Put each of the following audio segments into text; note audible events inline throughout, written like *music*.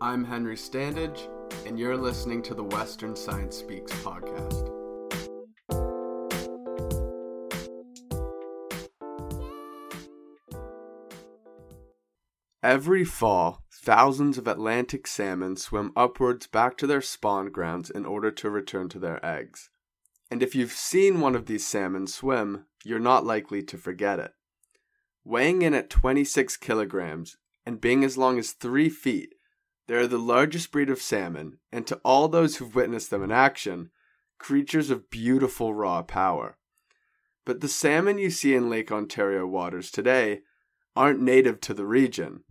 I'm Henry Standage, and you're listening to the Western Science Speaks podcast. Every fall, thousands of Atlantic salmon swim upwards back to their spawn grounds in order to return to their eggs. And if you've seen one of these salmon swim, you're not likely to forget it. Weighing in at 26 kilograms and being as long as 3 feet, they are the largest breed of salmon, and to all those who've witnessed them in action, creatures of beautiful raw power. But the salmon you see in Lake Ontario waters today aren't native to the region.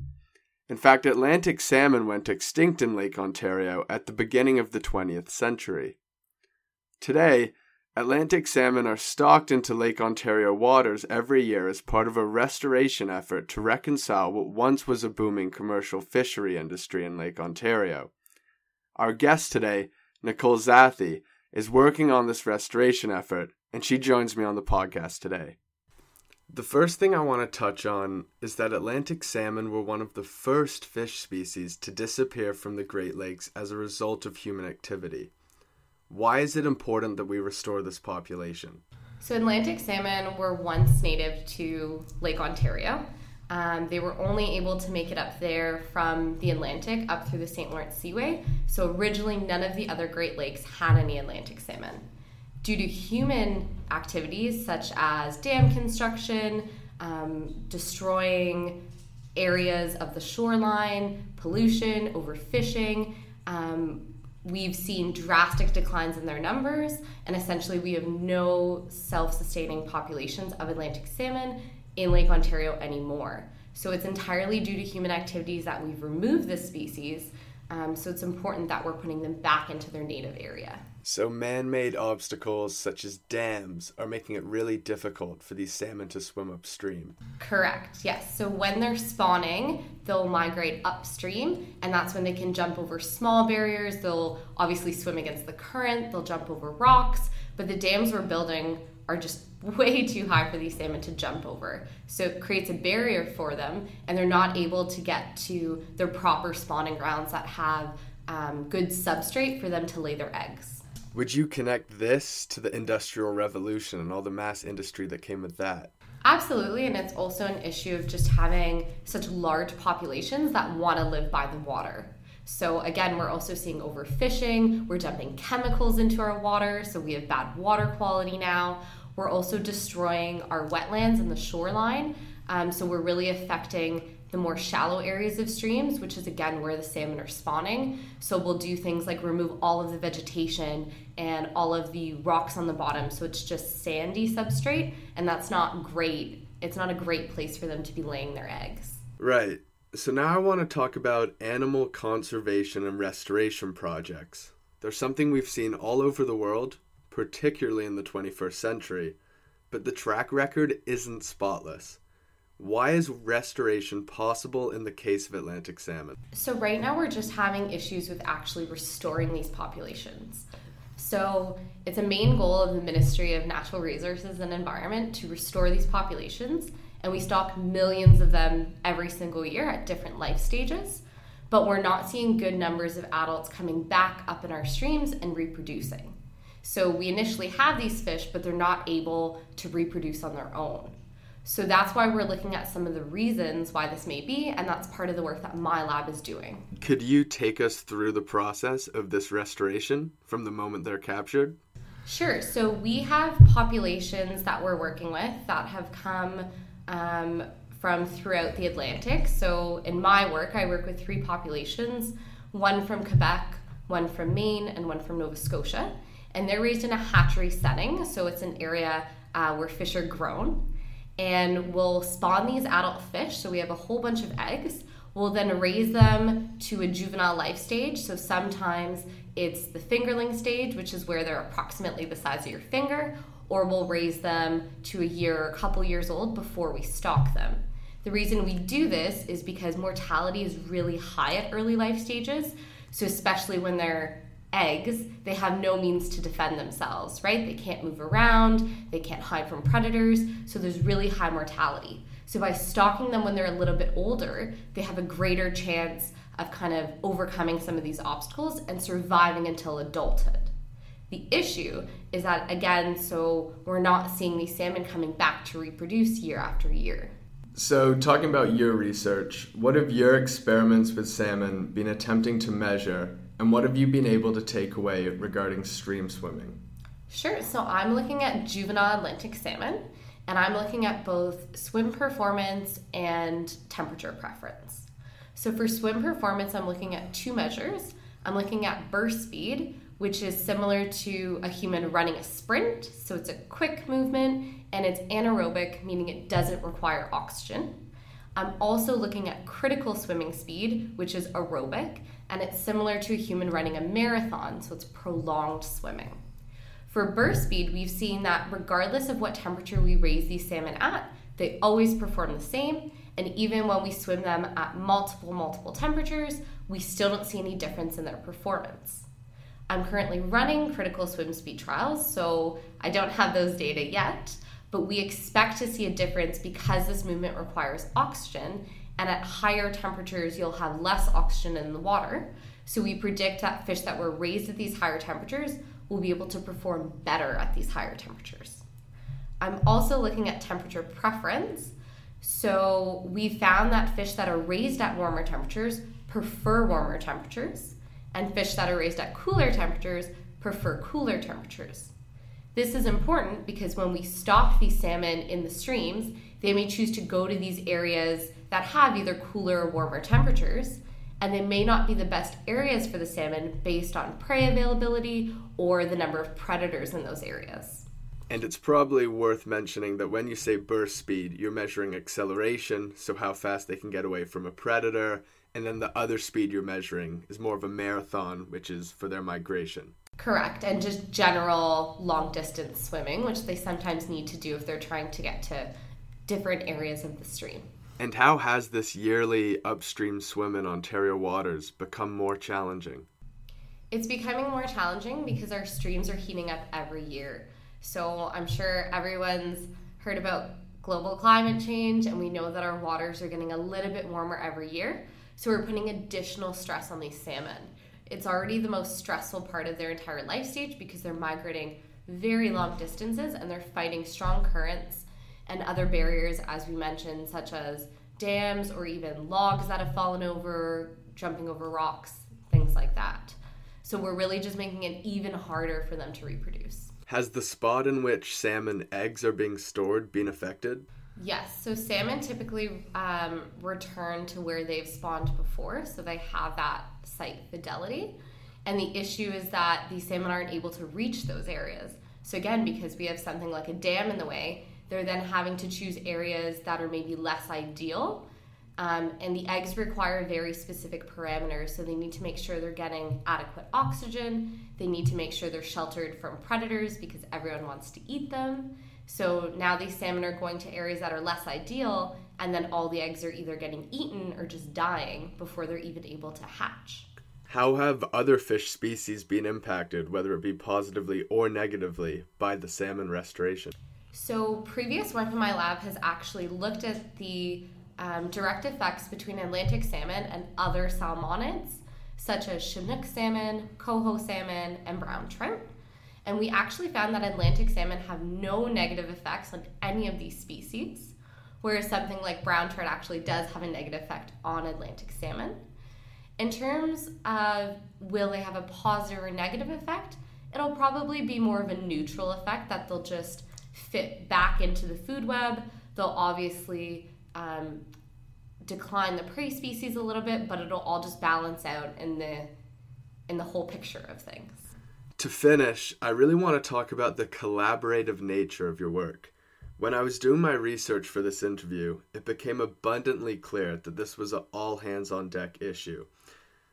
In fact, Atlantic salmon went extinct in Lake Ontario at the beginning of the 20th century. Today, Atlantic salmon are stocked into Lake Ontario waters every year as part of a restoration effort to reconcile what once was a booming commercial fishery industry in Lake Ontario. Our guest today, Nicole Zathi, is working on this restoration effort, and she joins me on the podcast today. The first thing I want to touch on is that Atlantic salmon were one of the first fish species to disappear from the Great Lakes as a result of human activity. Why is it important that we restore this population? So, Atlantic salmon were once native to Lake Ontario. Um, they were only able to make it up there from the Atlantic up through the St. Lawrence Seaway. So, originally, none of the other Great Lakes had any Atlantic salmon. Due to human activities such as dam construction, um, destroying areas of the shoreline, pollution, overfishing, um, we've seen drastic declines in their numbers, and essentially we have no self sustaining populations of Atlantic salmon in Lake Ontario anymore. So it's entirely due to human activities that we've removed this species. Um, so it's important that we're putting them back into their native area. So, man made obstacles such as dams are making it really difficult for these salmon to swim upstream. Correct, yes. So, when they're spawning, they'll migrate upstream, and that's when they can jump over small barriers. They'll obviously swim against the current, they'll jump over rocks, but the dams we're building are just *laughs* way too high for these salmon to jump over. So it creates a barrier for them, and they're not able to get to their proper spawning grounds that have um, good substrate for them to lay their eggs. Would you connect this to the Industrial Revolution and all the mass industry that came with that? Absolutely, and it's also an issue of just having such large populations that want to live by the water. So, again, we're also seeing overfishing, we're dumping chemicals into our water, so we have bad water quality now. We're also destroying our wetlands and the shoreline, um, so we're really affecting the more shallow areas of streams, which is again where the salmon are spawning. So we'll do things like remove all of the vegetation and all of the rocks on the bottom. So it's just sandy substrate, and that's not great. It's not a great place for them to be laying their eggs. Right. So now I want to talk about animal conservation and restoration projects. They're something we've seen all over the world, particularly in the 21st century, but the track record isn't spotless. Why is restoration possible in the case of Atlantic salmon? So, right now we're just having issues with actually restoring these populations. So, it's a main goal of the Ministry of Natural Resources and Environment to restore these populations, and we stock millions of them every single year at different life stages. But we're not seeing good numbers of adults coming back up in our streams and reproducing. So, we initially have these fish, but they're not able to reproduce on their own. So that's why we're looking at some of the reasons why this may be, and that's part of the work that my lab is doing. Could you take us through the process of this restoration from the moment they're captured? Sure. So we have populations that we're working with that have come um, from throughout the Atlantic. So in my work, I work with three populations one from Quebec, one from Maine, and one from Nova Scotia. And they're raised in a hatchery setting, so it's an area uh, where fish are grown and we'll spawn these adult fish. So we have a whole bunch of eggs. We'll then raise them to a juvenile life stage. So sometimes it's the fingerling stage, which is where they're approximately the size of your finger, or we'll raise them to a year, a couple years old before we stock them. The reason we do this is because mortality is really high at early life stages. So, especially when they're eggs, they have no means to defend themselves, right? They can't move around, they can't hide from predators, so there's really high mortality. So by stocking them when they're a little bit older, they have a greater chance of kind of overcoming some of these obstacles and surviving until adulthood. The issue is that, again, so we're not seeing these salmon coming back to reproduce year after year. So, talking about your research, what have your experiments with salmon been attempting to measure, and what have you been able to take away regarding stream swimming? Sure, so I'm looking at juvenile Atlantic salmon, and I'm looking at both swim performance and temperature preference. So, for swim performance, I'm looking at two measures. I'm looking at burst speed, which is similar to a human running a sprint. So it's a quick movement and it's anaerobic, meaning it doesn't require oxygen. I'm also looking at critical swimming speed, which is aerobic, and it's similar to a human running a marathon, so it's prolonged swimming. For burst speed, we've seen that regardless of what temperature we raise these salmon at, they always perform the same, and even when we swim them at multiple, multiple temperatures, we still don't see any difference in their performance. I'm currently running critical swim speed trials, so I don't have those data yet, but we expect to see a difference because this movement requires oxygen, and at higher temperatures, you'll have less oxygen in the water. So we predict that fish that were raised at these higher temperatures will be able to perform better at these higher temperatures. I'm also looking at temperature preference. So we found that fish that are raised at warmer temperatures prefer warmer temperatures and fish that are raised at cooler temperatures prefer cooler temperatures. This is important because when we stock these salmon in the streams, they may choose to go to these areas that have either cooler or warmer temperatures, and they may not be the best areas for the salmon based on prey availability or the number of predators in those areas. And it's probably worth mentioning that when you say burst speed, you're measuring acceleration, so how fast they can get away from a predator, and then the other speed you're measuring is more of a marathon, which is for their migration. Correct, and just general long distance swimming, which they sometimes need to do if they're trying to get to different areas of the stream. And how has this yearly upstream swim in Ontario waters become more challenging? It's becoming more challenging because our streams are heating up every year. So I'm sure everyone's heard about global climate change, and we know that our waters are getting a little bit warmer every year. So we're putting additional stress on these salmon. It's already the most stressful part of their entire life stage because they're migrating very long distances and they're fighting strong currents and other barriers, as we mentioned, such as dams or even logs that have fallen over, jumping over rocks, things like that. So we're really just making it even harder for them to reproduce. Has the spot in which salmon eggs are being stored been affected? Yes, so salmon typically um, return to where they've spawned before, so they have that site fidelity. And the issue is that these salmon aren't able to reach those areas. So, again, because we have something like a dam in the way, they're then having to choose areas that are maybe less ideal. Um, and the eggs require very specific parameters, so they need to make sure they're getting adequate oxygen. They need to make sure they're sheltered from predators because everyone wants to eat them. So now these salmon are going to areas that are less ideal, and then all the eggs are either getting eaten or just dying before they're even able to hatch. How have other fish species been impacted, whether it be positively or negatively, by the salmon restoration? So, previous work in my lab has actually looked at the um, direct effects between Atlantic salmon and other salmonids, such as Chinook salmon, coho salmon, and brown trout. And we actually found that Atlantic salmon have no negative effects on any of these species, whereas something like brown trout actually does have a negative effect on Atlantic salmon. In terms of will they have a positive or negative effect, it'll probably be more of a neutral effect that they'll just fit back into the food web. They'll obviously um, decline the prey species a little bit, but it'll all just balance out in the in the whole picture of things. To finish, I really want to talk about the collaborative nature of your work. When I was doing my research for this interview, it became abundantly clear that this was an all hands on deck issue.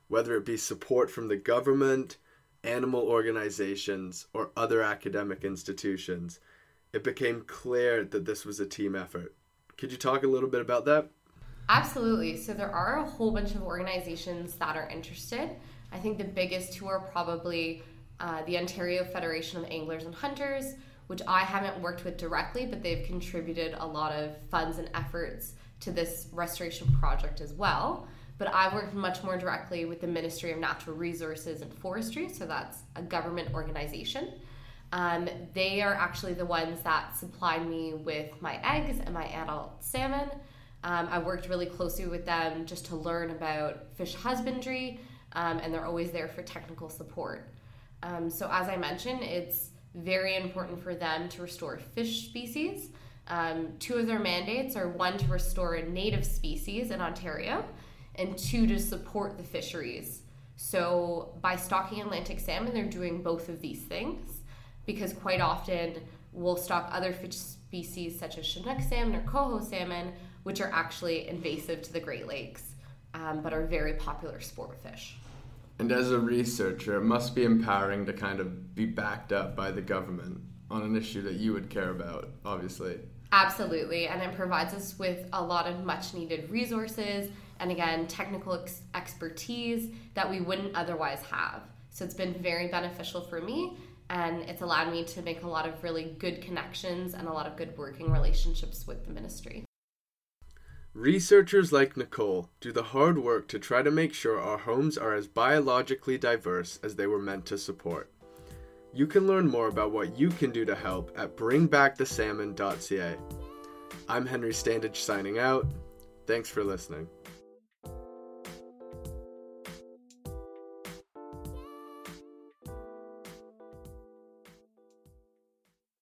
Whether it be support from the government, animal organizations, or other academic institutions, it became clear that this was a team effort. Could you talk a little bit about that? Absolutely. So, there are a whole bunch of organizations that are interested. I think the biggest two are probably uh, the Ontario Federation of Anglers and Hunters, which I haven't worked with directly, but they've contributed a lot of funds and efforts to this restoration project as well. but I've worked much more directly with the Ministry of Natural Resources and Forestry, so that's a government organization. Um, they are actually the ones that supplied me with my eggs and my adult salmon. Um, I worked really closely with them just to learn about fish husbandry, um, and they're always there for technical support. Um, so, as I mentioned, it's very important for them to restore fish species. Um, two of their mandates are one to restore native species in Ontario, and two to support the fisheries. So, by stocking Atlantic salmon, they're doing both of these things because quite often we'll stock other fish species such as Chinook salmon or coho salmon, which are actually invasive to the Great Lakes um, but are very popular sport fish. And as a researcher, it must be empowering to kind of be backed up by the government on an issue that you would care about, obviously. Absolutely, and it provides us with a lot of much needed resources and again, technical ex- expertise that we wouldn't otherwise have. So it's been very beneficial for me and it's allowed me to make a lot of really good connections and a lot of good working relationships with the ministry. Researchers like Nicole do the hard work to try to make sure our homes are as biologically diverse as they were meant to support. You can learn more about what you can do to help at bringbackthesalmon.ca. I'm Henry Standage signing out. Thanks for listening.